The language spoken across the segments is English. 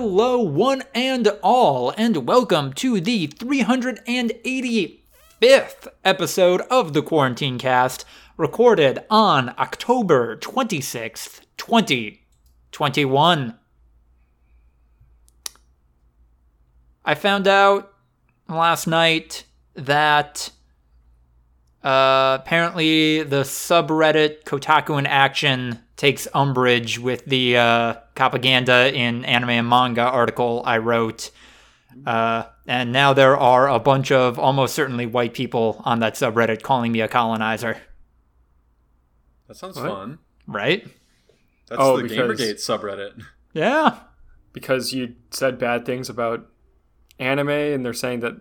Hello, one and all, and welcome to the 385th episode of the Quarantine Cast, recorded on October 26th, 2021. I found out last night that uh, apparently the subreddit Kotaku in Action takes umbrage with the uh, propaganda in anime and manga article I wrote. Uh, and now there are a bunch of almost certainly white people on that subreddit calling me a colonizer. That sounds What? fun. Right? That's Oh, the because- Gamergate subreddit. Yeah. because you said bad things about anime and they're saying that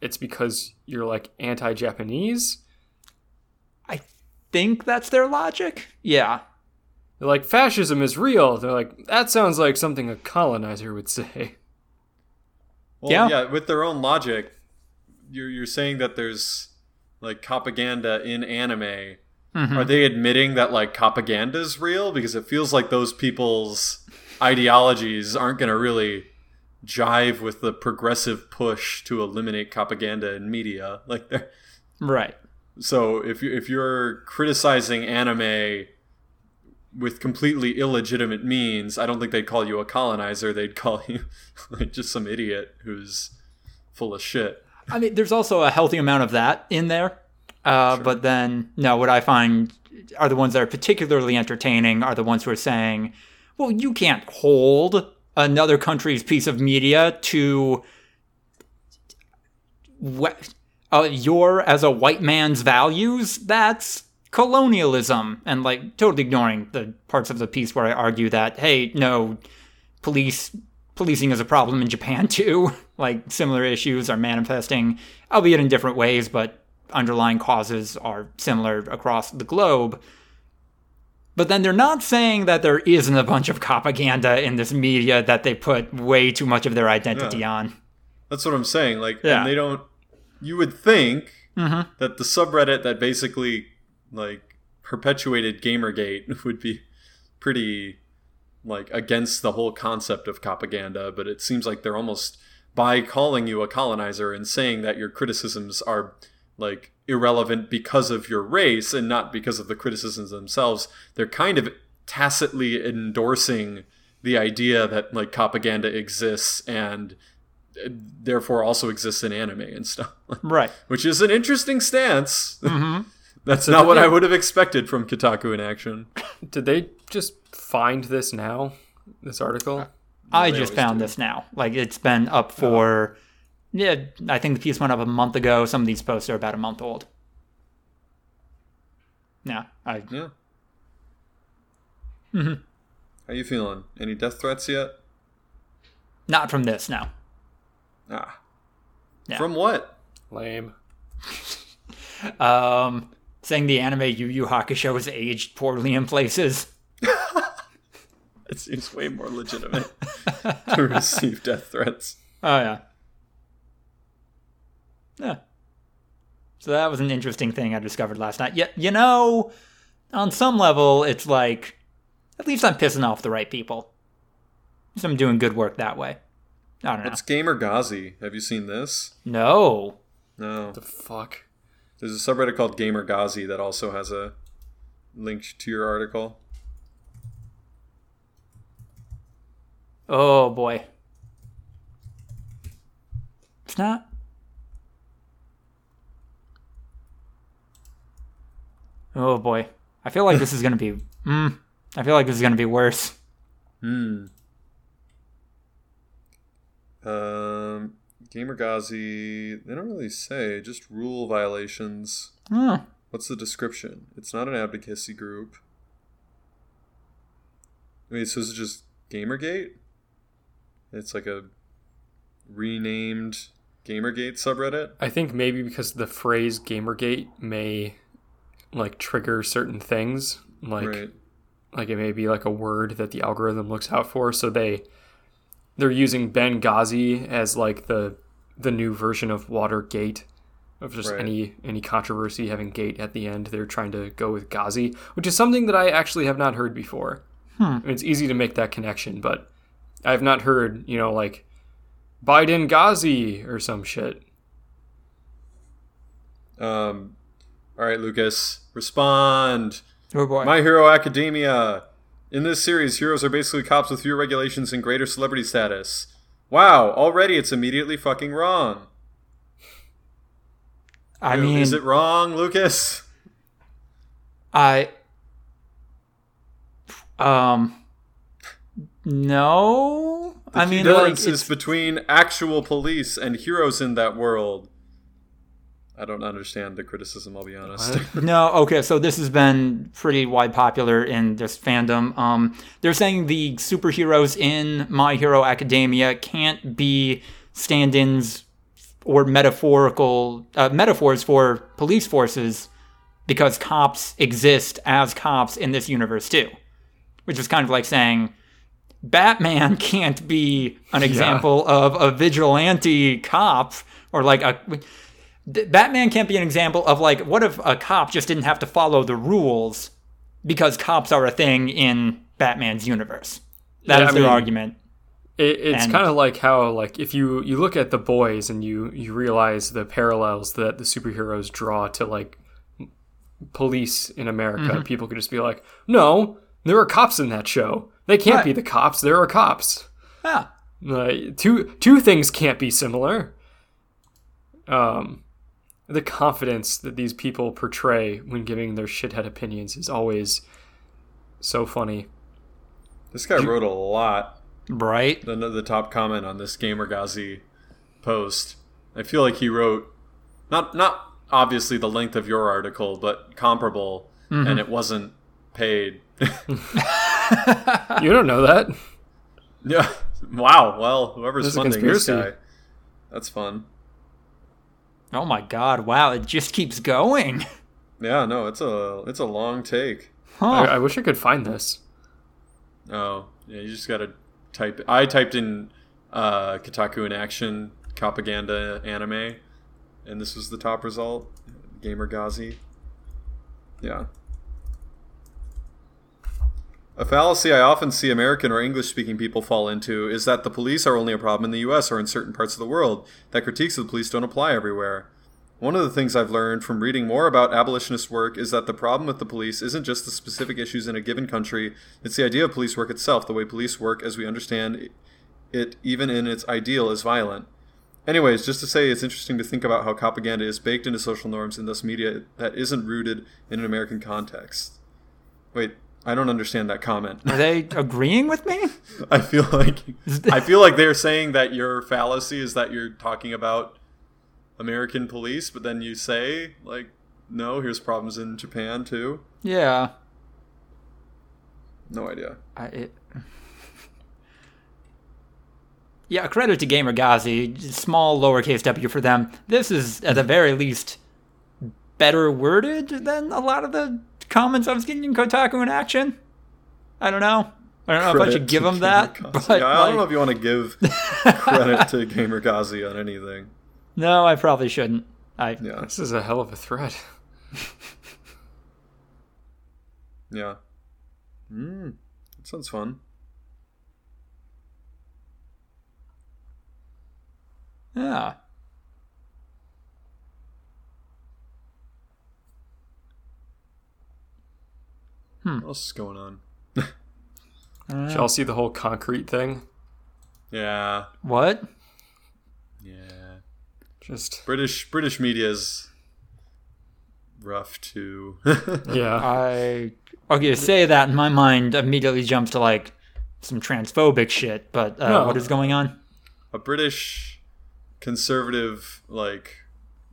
it's because you're like anti-Japanese. I think that's their logic. Yeah. They're like fascism is real. They're like that sounds like something a colonizer would say. Well, Yeah. yeah. with their own logic, you're you're saying that there's like propaganda in anime. Mhm. Are they admitting that like propaganda is real? Because it feels like those people's ideologies aren't going to really jive with the progressive push to eliminate propaganda in media. Like they're Right. So if you if you're criticizing anime with completely illegitimate means, I don't think they'd call you a colonizer. They'd call you like just some idiot who's full of shit. I mean, there's also a healthy amount of that in there. Uh, But then, no, what I find are the ones that are particularly entertaining are the ones who are saying, well, you can't hold another country's piece of media to uh, your, as a white man's values. That's colonialism. And like totally ignoring the parts of the piece where I argue that, hey, no, police policing is a problem in Japan too. Like similar issues are manifesting, albeit in different ways, but underlying causes are similar across the globe. But then they're not saying that there isn't a bunch of propaganda in this media that they put way too much of their identity Yeah. on. That's what I'm saying. Like, Yeah. and they don't. You would think Mhm. that the subreddit that basically like perpetuated GamerGate would be pretty like against the whole concept of propaganda, but it seems like they're almost by calling you a colonizer and saying that your criticisms are like irrelevant because of your race and not because of the criticisms themselves. They're kind of tacitly endorsing the idea that like propaganda exists and uh, therefore also exists in anime and stuff, Right. which is an interesting stance. hmm That's So not what they- I would have expected from Kotaku in action. Did they just find this now? This article? I they just found do. this now. Like it's been up for, yeah, I think the piece went up a month ago. Some of these posts are about a month old. Yeah, I Yeah. Mhm. How you feeling? Any death threats yet? not from this now. Ah. Yeah. From what? Lame. Um, saying the anime Yu Yu Hakusho is aged poorly in places. It seems way more legitimate to receive death threats. Oh yeah. Yeah. So that was an interesting thing I discovered last night. Yeah, you know, on some level, it's like at least I'm pissing off the right people. Least I'm doing good work that way. I don't know. It's Gamer Ghazi? Have you seen this? No. No. The fuck? There's a subreddit called Gamer Ghazi that also has a link to your article. Oh boy. It's not. Oh boy. I feel like this is gonna be. Mm, I feel like this is gonna be worse. Hmm. Um, Gamer Ghazi, they don't really say, just rule violations. What's the description? It's not an advocacy group. Wait, so is it just Gamergate? It's like a renamed Gamergate subreddit? I think maybe because the phrase Gamergate may like trigger certain things. Like right. like it may be like a word that the algorithm looks out for so they they're using benghazi as like the the new version of watergate of just Right. any any controversy having gate at the end they're trying to go with ghazi which is something that i actually have not heard before Hmm. I mean, it's easy to make that connection but I have not heard, you know, like Biden Ghazi or some shit. Um, all right, Lucas, respond. Oh boy. My Hero Academia. In this series, heroes are basically cops with fewer regulations and greater celebrity status. Wow, already it's immediately fucking wrong. I mean, is it wrong, Lucas? I um no. The I mean, like difference is it's between actual police and heroes in that world. I don't understand the criticism. I'll be honest. No. Okay, so this has been pretty wide popular in this fandom. Um, they're saying the superheroes in My Hero Academia can't be stand-ins or metaphorical uh, metaphors for police forces because cops exist as cops in this universe too, which is kind of like saying Batman can't be an example of a vigilante cop or like a Batman can't be an example of like what if a cop just didn't have to follow the rules because cops are a thing in Batman's universe. That is Yeah, I their mean- argument. It, it's kind of like how like if you you look at the boys and you you realize the parallels that the superheroes draw to like police in America, Mm-hmm. people could just be like, "No, there are cops in that show. They can't Right. be the cops. There are cops." Yeah. Like two two things can't be similar. Um, the confidence that these people portray when giving their shithead opinions is always so funny. this guy wrote a lot. Right. The, the top comment on this GamerGhazi post. I feel like he wrote not not obviously the length of your article, but comparable, Mm-hmm. and it wasn't paid. You don't know that. yeah. Wow. Well, whoever's There's funding this guy, that's fun. Oh my god, wow, it just keeps going. Yeah. No, it's a it's a long take. Huh. I, I wish I could find this. Oh, yeah. You just gotta type. I typed in uh, Kotaku in action propaganda anime, and this was the top result. GamerGhazi. Yeah. A fallacy I often see American or English speaking people fall into is that the police are only a problem in the US or in certain parts of the world, that critiques of the police don't apply everywhere. One of the things I've learned from reading more about abolitionist work is that the problem with the police isn't just the specific issues in a given country, it's the idea of police work itself. The way police work as we understand it, even in its ideal, is violent. Anyways, just to say, it's interesting to think about how propaganda is baked into social norms and thus media that isn't rooted in an American context. Wait, I don't understand that comment. Are they agreeing with me? I feel like I feel like they're saying that your fallacy is that you're talking about American police, but then you say like, no, here's problems in Japan too. Yeah. No idea. I, it... Yeah, credit to Gamer Ghazi. Small lowercase w for them. This is, at the very least, better worded than a lot of the comments I was getting in Kotaku in action. I don't know. I don't know if I should give them that, but yeah, I don't know if you want to give credit to GamerGhazi on anything. no, I probably shouldn't. I Yeah, This is a hell of a thread. yeah. Mm, that sounds fun. yeah. What else is going on? Did y'all see the whole concrete thing? Yeah, What? yeah. Just British British media's rough too. yeah. I okay. To say that in my mind immediately jumps to like some transphobic shit. But uh, No. what is going on? a British conservative like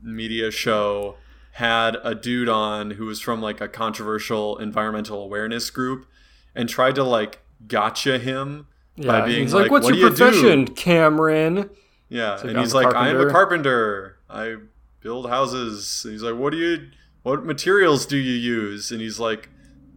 media show had a dude on who was from like a controversial environmental awareness group and tried to like gotcha him by being He's like, like, "What's "What your do you do?" profession, Cameron?" Yeah, like, and "I'm he's like, "I am a carpenter." carpenter. I build houses." And he's like, "What do you? What materials do you use?" And he's like,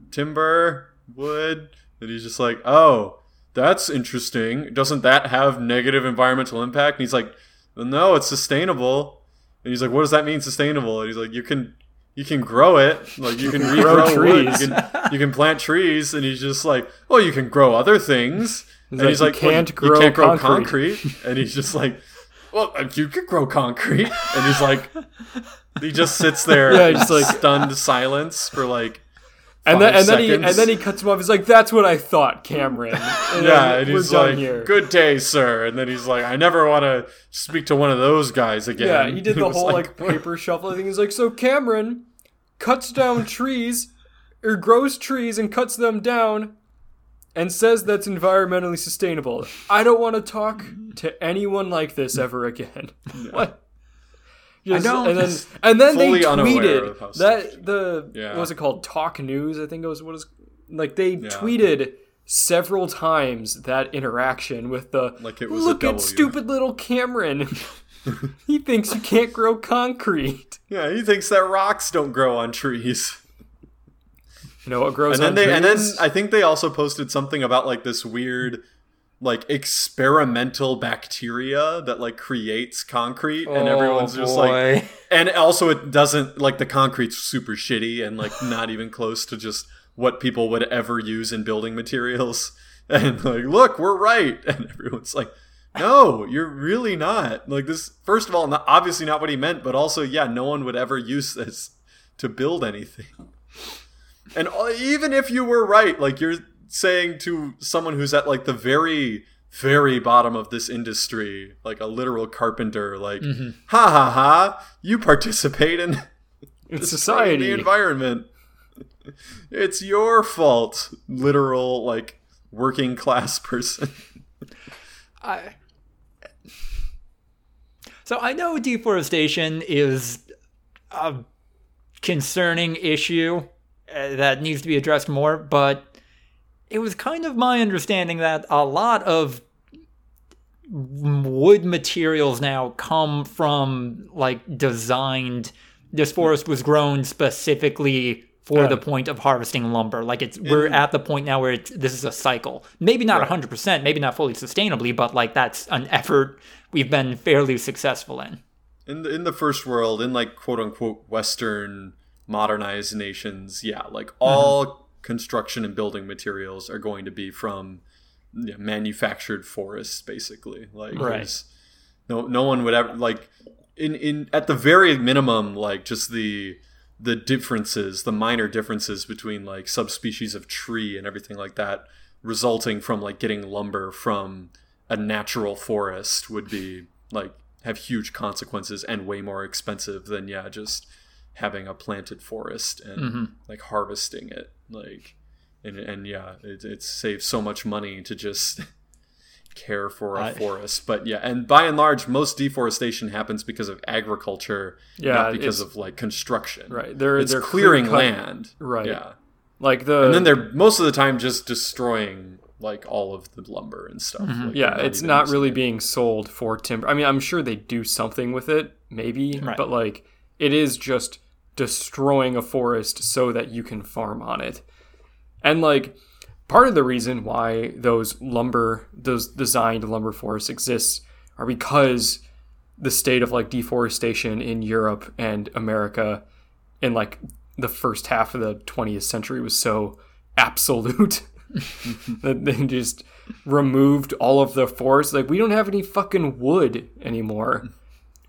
"Timber, wood." And he's just like, "Oh, that's interesting. Doesn't that have negative environmental impact?" And he's like, well, "No, it's sustainable." And he's like, "What does that mean, sustainable?" And he's like, "You can." You can grow it, like you can Grow regrow wood. trees. You can, you can plant trees, and he's just like, "Oh, you can grow other things." and like, he's "You like, can't well, grow you can't grow concrete." concrete. and he's just like, well, you could grow concrete. And he's like, he just sits there, Yeah, just like- stunned silence for like, and then and then he and then he cuts him off. He's like, "That's what I thought, Cameron." And yeah, and he's like, here. "Good day, sir." And then he's like, "I never want to speak to one of those guys again." Yeah, he did the whole like, paper shuffle thing. He's like, so Cameron cuts down trees or grows trees and cuts them down and says that's environmentally sustainable. I don't want to talk to anyone like this ever again. What? Just- don't- and then and then they fully unaware of how tweeted that the Yeah. what was it called Talk News I think it was what is like they Yeah. tweeted several times that interaction with the Like it was a look at stupid little Cameron he thinks you can't grow concrete. Yeah, he thinks that rocks don't grow on trees. You know what grows And then on they, and then? I think they also posted something about like this weird, like experimental bacteria that like creates concrete, and Oh, everyone's just like, and also it doesn't like the concrete's super shitty and like not even close to just what people would ever use in building materials. And like, look, we're right, and everyone's like. No, you're really not. Like this first of all, not, obviously not what he meant, but also yeah, no one would ever use this to build anything. And uh, even if you were right, like you're saying to someone who's at like the very, very bottom of this industry, like a literal carpenter, like, Mm-hmm. ha ha ha, you participate in in society. the environment. it's your fault, literal, like, working class person. I. So I know deforestation is a concerning issue uh, that needs to be addressed more, but it was kind of my understanding that a lot of wood materials now come from like designed this forest was grown specifically for Yeah. the point of harvesting lumber. Like it's we're at the point now where it's this is a cycle. Maybe not 100% maybe not fully sustainably but like that's an effort we've been fairly successful in. In the, in the first world, in like quote unquote Western modernized nations, yeah, like mm-hmm. all construction and building materials are going to be from yeah, manufactured forests, basically. Like, Right. no no one would ever like in in at the very minimum, like just the the differences, the minor differences between like subspecies of tree and everything like that, resulting from like getting lumber from a natural forest would be like have huge consequences and way more expensive than yeah just having a planted forest and like harvesting it like and, and yeah it, it saves so much money to just care for a I- forest but yeah and by and large most deforestation happens because of agriculture Yeah, not because of like construction Right, they're it's they're clearing land Right. yeah Like the and then they're most of the time just destroying like all of the lumber and stuff Mm-hmm. yeah, it's not really it. being sold for timber. I mean, I'm sure they do something with it, maybe, Right. but like it is just destroying a forest so that you can farm on it. And like part of the reason why those lumber those designed lumber forests exist are because the state of like deforestation in Europe and America in like the first half of the 20th century was so absolute that they just removed all of the forest. Like we don't have any fucking wood anymore.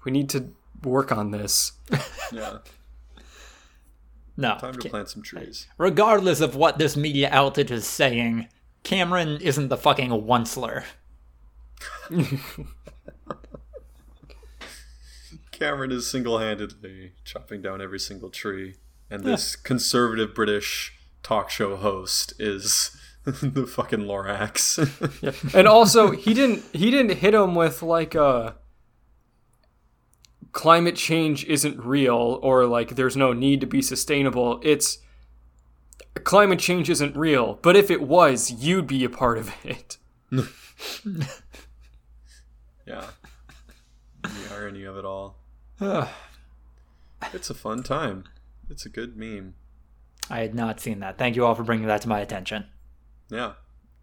We need to work on this. yeah no time to plant some trees. Regardless of what this media outlet is saying cameron isn't the fucking Once-ler. Cameron is single-handedly chopping down every single tree, and this conservative British talk show host is the fucking Lorax. And also, he didn't he didn't hit him with like a climate change isn't real or like there's no need to be sustainable. It's climate change isn't real, but if it was, you'd be a part of it. yeah, the irony of it all. it's a fun time. It's a good meme. i had not seen that thank you all for bringing that to my attention Yeah,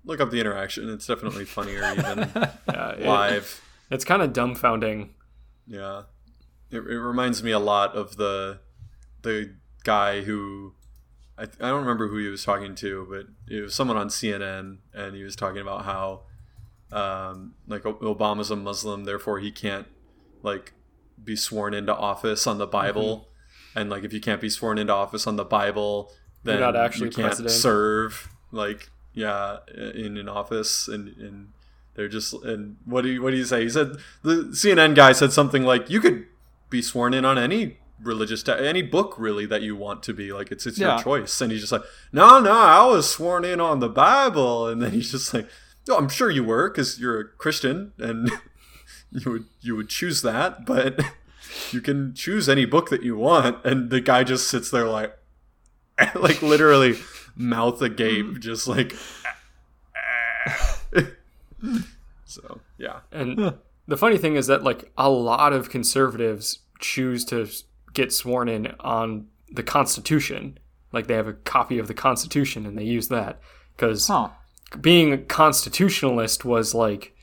look up the interaction. It's definitely funnier even Yeah, it- live. it's kind of dumbfounding. Yeah, it, it reminds me a lot of the the guy who I, I don't remember who he was talking to, but it was someone on CNN, and he was talking about how um, like Obama's a Muslim, therefore he can't like be sworn into office on the Bible, and like if you can't be sworn into office on the Bible, then not actually you can't president. serve like yeah in an office and and they're just and what do you what do you say? He said the CNN guy said something like you could be sworn in on any religious te- any book really that you want to be. Like it's it's Yeah. your choice. And he's just like no no I was sworn in on the Bible. And then he's just like no I'm sure you were because you're a Christian and you would you would choose that but you can choose any book that you want. And the guy just sits there like like literally mouth agape mm-hmm. just like so yeah. And the funny thing is that like a lot of conservatives choose to get sworn in on the Constitution. Like they have a copy of the Constitution and they use that because Huh. being a constitutionalist was like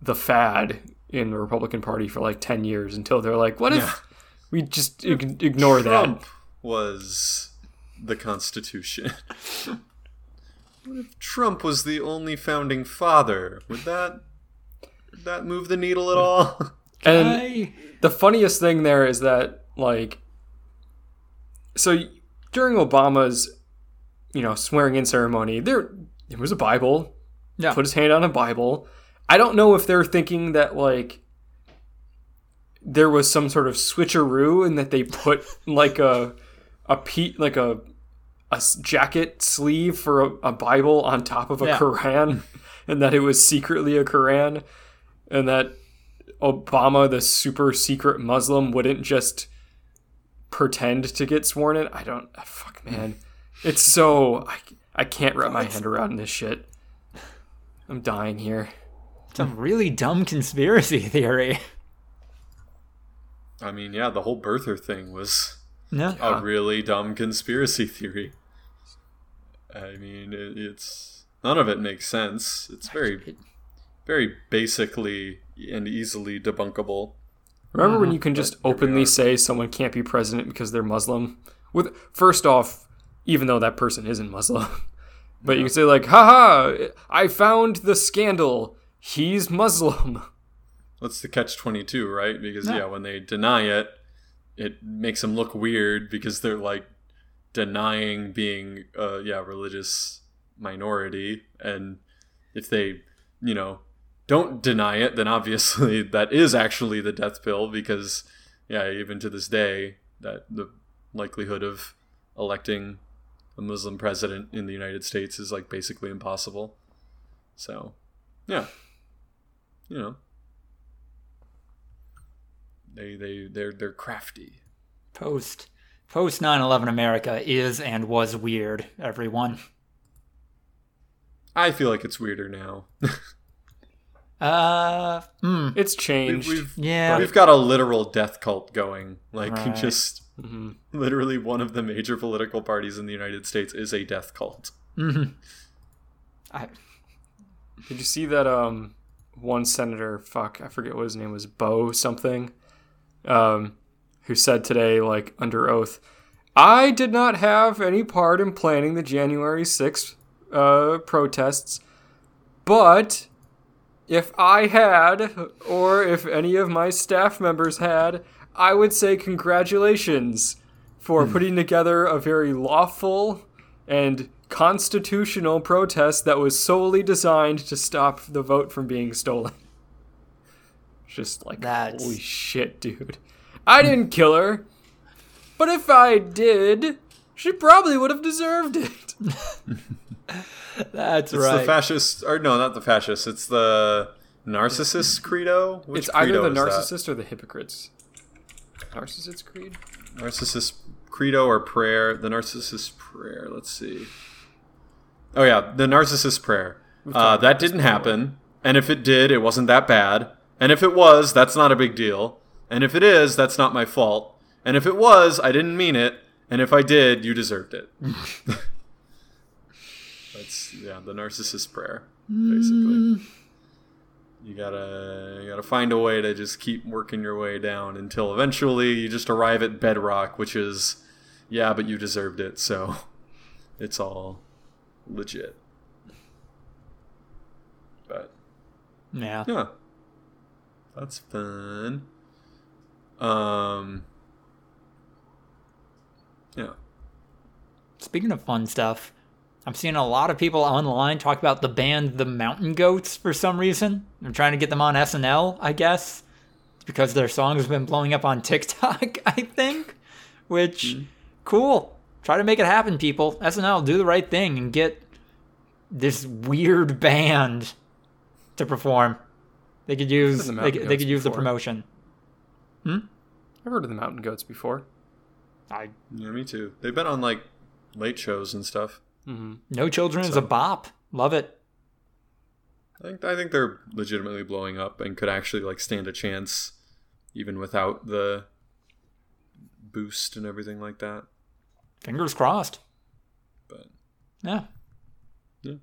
the fad in the Republican Party for like 10 years until they're like, what if we just ig- ignore Trump that? was the Constitution. what if Trump was the only founding father? Would that would that move the needle at all? And I- the funniest thing there is that like so during obama's you know swearing in ceremony there there was a bible yeah. put his hand on a bible i don't know if they're thinking that like there was some sort of switcheroo and that they put like a a pe- like a a s- jacket sleeve for a, a bible on top of a Yeah. quran and that it was secretly a quran and that Obama, the super secret Muslim, wouldn't just pretend to get sworn in. I don't. ah, Fuck, man. It's so. I, I can't wrap my head around this shit. I'm dying here. Some really dumb conspiracy theory. I mean, yeah, the whole birther thing was No. a really dumb conspiracy theory. I mean, it, it's none of it makes sense. It's very, very basically and easily debunkable. Remember when mm-hmm. you can just But openly say someone can't be president because they're Muslim? With first off, even though that person isn't Muslim, but you can say like, "Haha, I found the scandal. He's Muslim." That's the catch twenty two, right? Because No. yeah, when they deny it, it makes them look weird because they're like denying being a yeah religious minority, and if they you know don't deny it, then obviously that is actually the death pill because yeah, even to this day, that the likelihood of electing a Muslim president in the United States is like basically impossible. So, yeah, you know, they they they're they're crafty. Post post 9/11 America is and was weird. Everyone. I feel like it's weirder now. Uh. Hmm. It's changed. we've Yeah. we've got a literal death cult going. Like Right. just Mhm. literally one of the major political parties in the United States is a death cult. I, Did you see that um one senator, fuck, I forget what his name was, Bo something, um, who said today, like under oath, I did not have any part in planning the January 6th uh, protests, but if I had, or if any of my staff members had, I would say congratulations for hmm. putting together a very lawful and constitutional protest that was solely designed to stop the vote from being stolen. Just like, That's- holy shit, dude. I didn't kill her, but if I did, she probably would have deserved it. that's It's right. the fascist, or no, not the fascist. It's the narcissist credo. Which it's either the credo that? narcissist or the hypocrites. Narcissist creed? narcissist credo or prayer. The narcissist prayer. Let's see. Oh yeah, the narcissist prayer. Uh, that didn't happen, and if it did, it wasn't that bad. And if it was, that's not a big deal. And if it is, that's not my fault. And if it was, I didn't mean it. And if I did, you deserved it. that's yeah, the narcissist prayer, basically. You gotta you gotta find a way to just keep working your way down until eventually you just arrive at bedrock, which is yeah, but you deserved it, so it's all legit. But Yeah. Yeah. That's fun. Um Yeah. Speaking of fun stuff, I'm seeing a lot of people online talk about the band The Mountain Goats for some reason. I'm trying to get them on SNL, I guess. It's because their song has been blowing up on TikTok, I think. Which, hmm. cool. Try to make it happen, people. SNL, do the right thing and get this weird band to perform. They could use the they, could- they could use the before. promotion. Hmm? I've heard of the Mountain Goats before. I Yeah, me too. They've been on like late shows and stuff. Mm-hmm. No Children is a bop. Love it. I think I think they're legitimately blowing up and could actually like stand a chance even without the boost and everything like that. Fingers crossed. But Yeah. Yeah.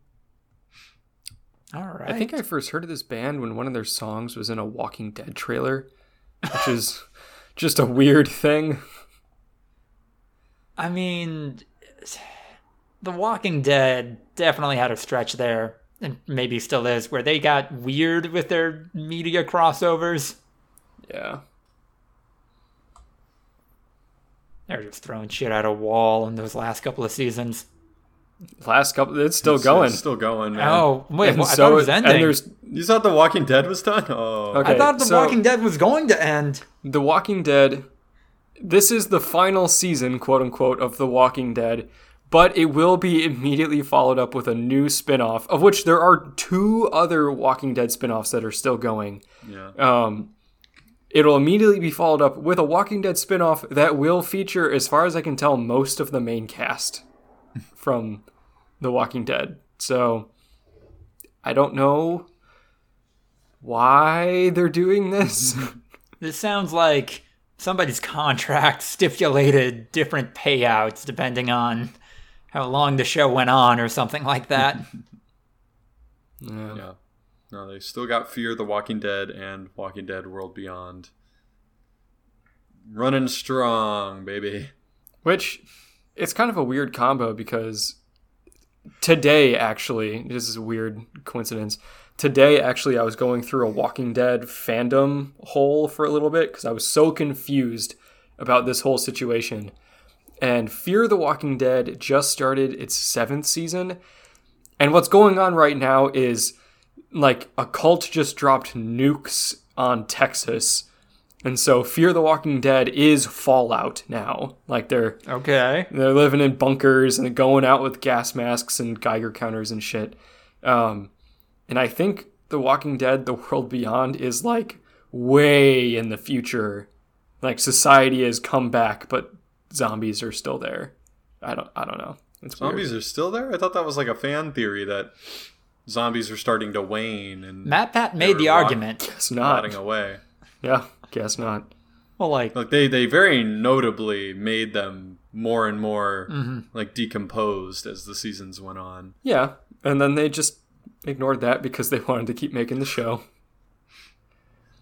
All right. I think I first heard of this band when one of their songs was in a Walking Dead trailer, which is just a weird thing. I mean, The Walking Dead definitely had a stretch there, and maybe still is, where they got weird with their media crossovers. Yeah. They're just throwing shit at a wall in those last couple of seasons. Last couple, it's still It's- going. It's still going, man. Oh, wait, well, I so- thought it was ending. And there's You thought The Walking Dead was done? Oh. Okay. I thought The so- Walking Dead was going to end. The Walking Dead. This is the final season, quote unquote, of The Walking Dead, but it will be immediately followed up with a new spin off, of which there are two other Walking Dead spin offs that are still going. Yeah. Um, it'll immediately be followed up with a Walking Dead spin off that will feature, as far as I can tell, most of the main cast from The Walking Dead. So I don't know why they're doing this. This sounds like somebody's contract stipulated different payouts depending on how long the show went on or something like that. yeah. Yeah. No, they still got Fear the Walking Dead and Walking Dead World Beyond. Running strong, baby. Which it's kind of a weird combo because today actually, this is a weird coincidence. Today actually I was going through a Walking Dead fandom hole for a little bit because I was so confused about this whole situation. And Fear the Walking Dead just started its seventh season. And what's going on right now is like a cult just dropped nukes on Texas. And so Fear the Walking Dead is Fallout now. Like they're Okay. they're living in bunkers and going out with gas masks and Geiger counters and shit. Um, and I think The Walking Dead: The World Beyond is like way in the future. Like society has come back, but zombies are still there. I don't. I don't know. It's Zombies weird. are still there? I thought that was like a fan theory that zombies are starting to wane and MatPat made the were rot- argument. Guess not. rotting away. Yeah. Guess not. Well, like, Like they, they very notably made them more and more Mm-hmm. like decomposed as the seasons went on. Yeah. And then they just ignored that because they wanted to keep making the show.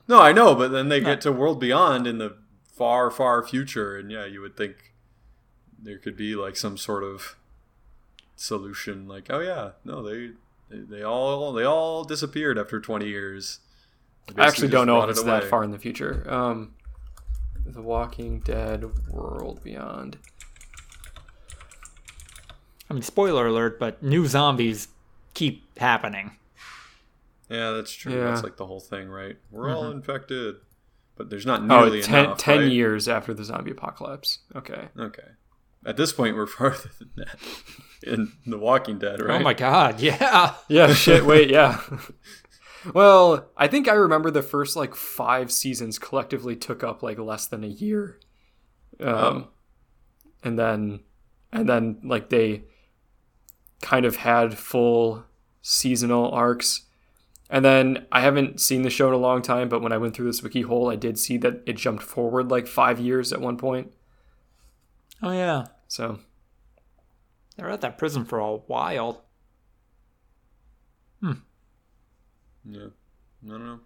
No, I know, but then they get to World Beyond in the far, far future, and yeah, you would think there could be like some sort of solution. Like, oh yeah, no, they they, they all they all disappeared after twenty years. I actually don't know if rotted it's that far in the future. Um, the Walking Dead World Beyond. I mean, spoiler alert, but new zombies keep happening. Yeah, that's true. Yeah. That's like the whole thing, right? We're all infected, but there's not Oh, nearly 10, enough. 10 right? years after the zombie apocalypse. Okay. Okay. At this point, we're farther than that in The Walking Dead, right? Oh my god, yeah. Yeah, shit, wait, yeah. well, I think I remember the first like five seasons collectively took up like less than a year. Um, Oh. and then, and then like they kind of had full seasonal arcs. And then I haven't seen the show in a long time, but when I went through this wiki hole, I did see that it jumped forward like five years at one point. Oh yeah. So They were at that prison for a while. Hmm. Yeah. I don't know.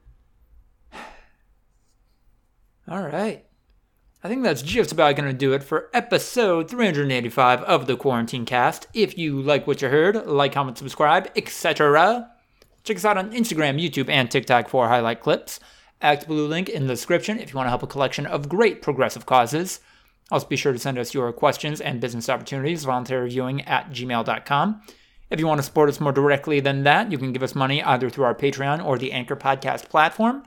All right. I think that's just about going to do it for episode 385 of the Quarantine Cast. If you like what you heard, like, comment, subscribe, etc. Check us out on Instagram, YouTube, and TikTok for highlight clips. ActBlue link in the description if you want to help a collection of great progressive causes. Also, be sure to send us your questions and business opportunities, voluntaryviewing at gmail.com. If you want to support us more directly than that, you can give us money either through our Patreon or the Anchor Podcast platform.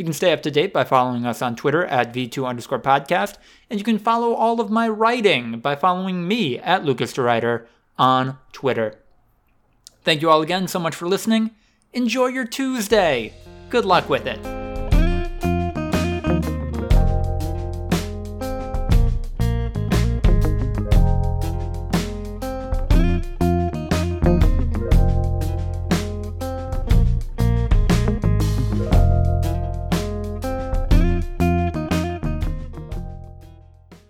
You can stay up to date by following us on Twitter at V2 underscore podcast, and you can follow all of my writing by following me at Lucas DeRuyter on Twitter. Thank you all again so much for listening. Enjoy your Tuesday. Good luck with it.